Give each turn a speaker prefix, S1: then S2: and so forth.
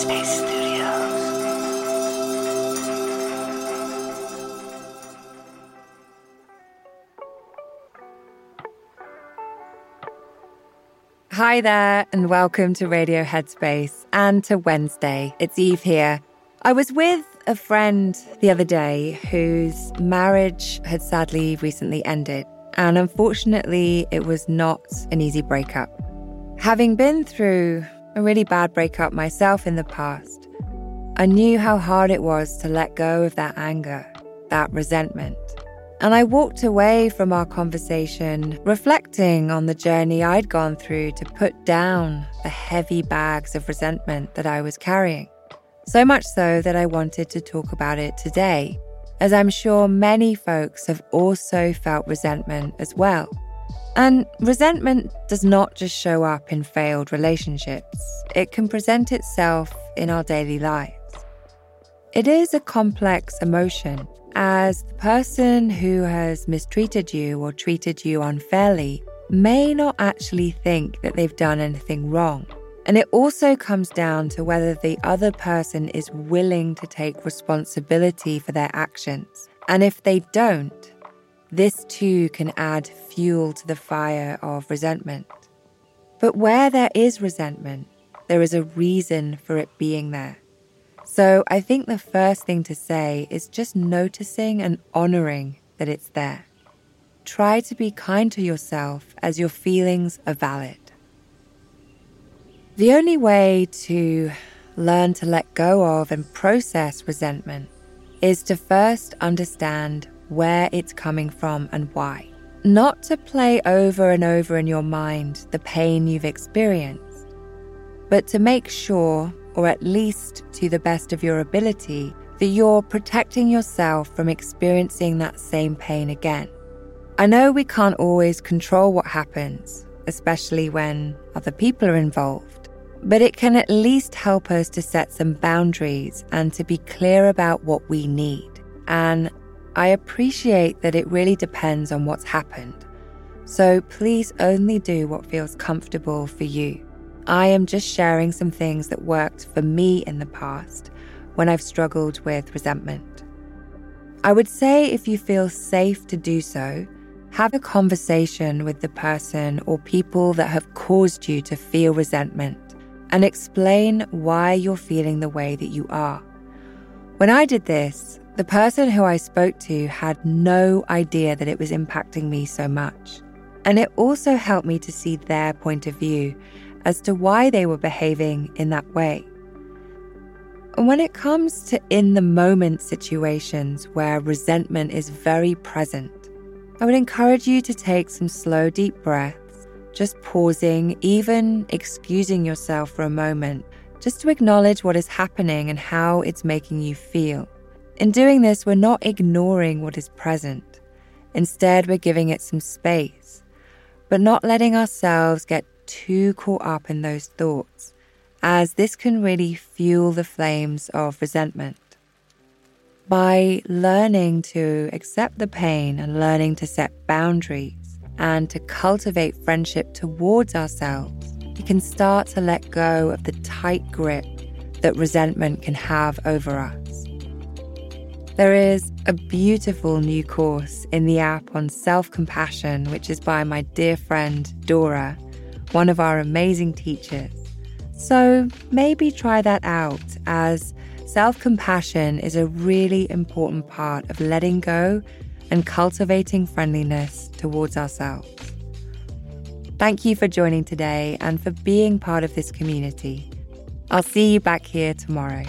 S1: Studios.
S2: Hi there, and welcome to Radio Headspace and to Wednesday. It's Eve here. I was with a friend the other day whose marriage had sadly recently ended, and unfortunately, it was not an easy breakup. Having been through a really bad breakup myself in the past, I knew how hard it was to let go of that anger, that resentment. And I walked away from our conversation reflecting on the journey I'd gone through to put down the heavy bags of resentment that I was carrying. So much so that I wanted to talk about it today, as I'm sure many folks have also felt resentment as well. And resentment does not just show up in failed relationships, it can present itself in our daily lives. It is a complex emotion as the person who has mistreated you or treated you unfairly may not actually think that they've done anything wrong. And it also comes down to whether the other person is willing to take responsibility for their actions. And if they don't, this too can add fuel to the fire of resentment. But where there is resentment, there is a reason for it being there. So I think the first thing to say is just noticing and honoring that it's there. Try to be kind to yourself as your feelings are valid. The only way to learn to let go of and process resentment is to first understand where it's coming from and why. Not to play over and over in your mind the pain you've experienced, but to make sure or at least to the best of your ability, that you're protecting yourself from experiencing that same pain again. I know we can't always control what happens, especially when other people are involved, but it can at least help us to set some boundaries and to be clear about what we need. And I appreciate that it really depends on what's happened. So please only do what feels comfortable for you. I am just sharing some things that worked for me in the past when I've struggled with resentment. I would say if you feel safe to do so, have a conversation with the person or people that have caused you to feel resentment and explain why you're feeling the way that you are. When I did this, the person who I spoke to had no idea that it was impacting me so much. And it also helped me to see their point of view as to why they were behaving in that way. When it comes to in the moment situations where resentment is very present, I would encourage you to take some slow, deep breaths, just pausing, even excusing yourself for a moment, just to acknowledge what is happening and how it's making you feel. In doing this, we're not ignoring what is present. Instead, we're giving it some space, but not letting ourselves get too caught up in those thoughts, as this can really fuel the flames of resentment. By learning to accept the pain and learning to set boundaries and to cultivate friendship towards ourselves, we can start to let go of the tight grip that resentment can have over us. There is a beautiful new course in the app on self compassion, which is by my dear friend Dora one of our amazing teachers. So maybe try that out as self compassion is a really important part of letting go and cultivating friendliness towards ourselves. Thank you for joining today and for being part of this community. I'll see you back here tomorrow.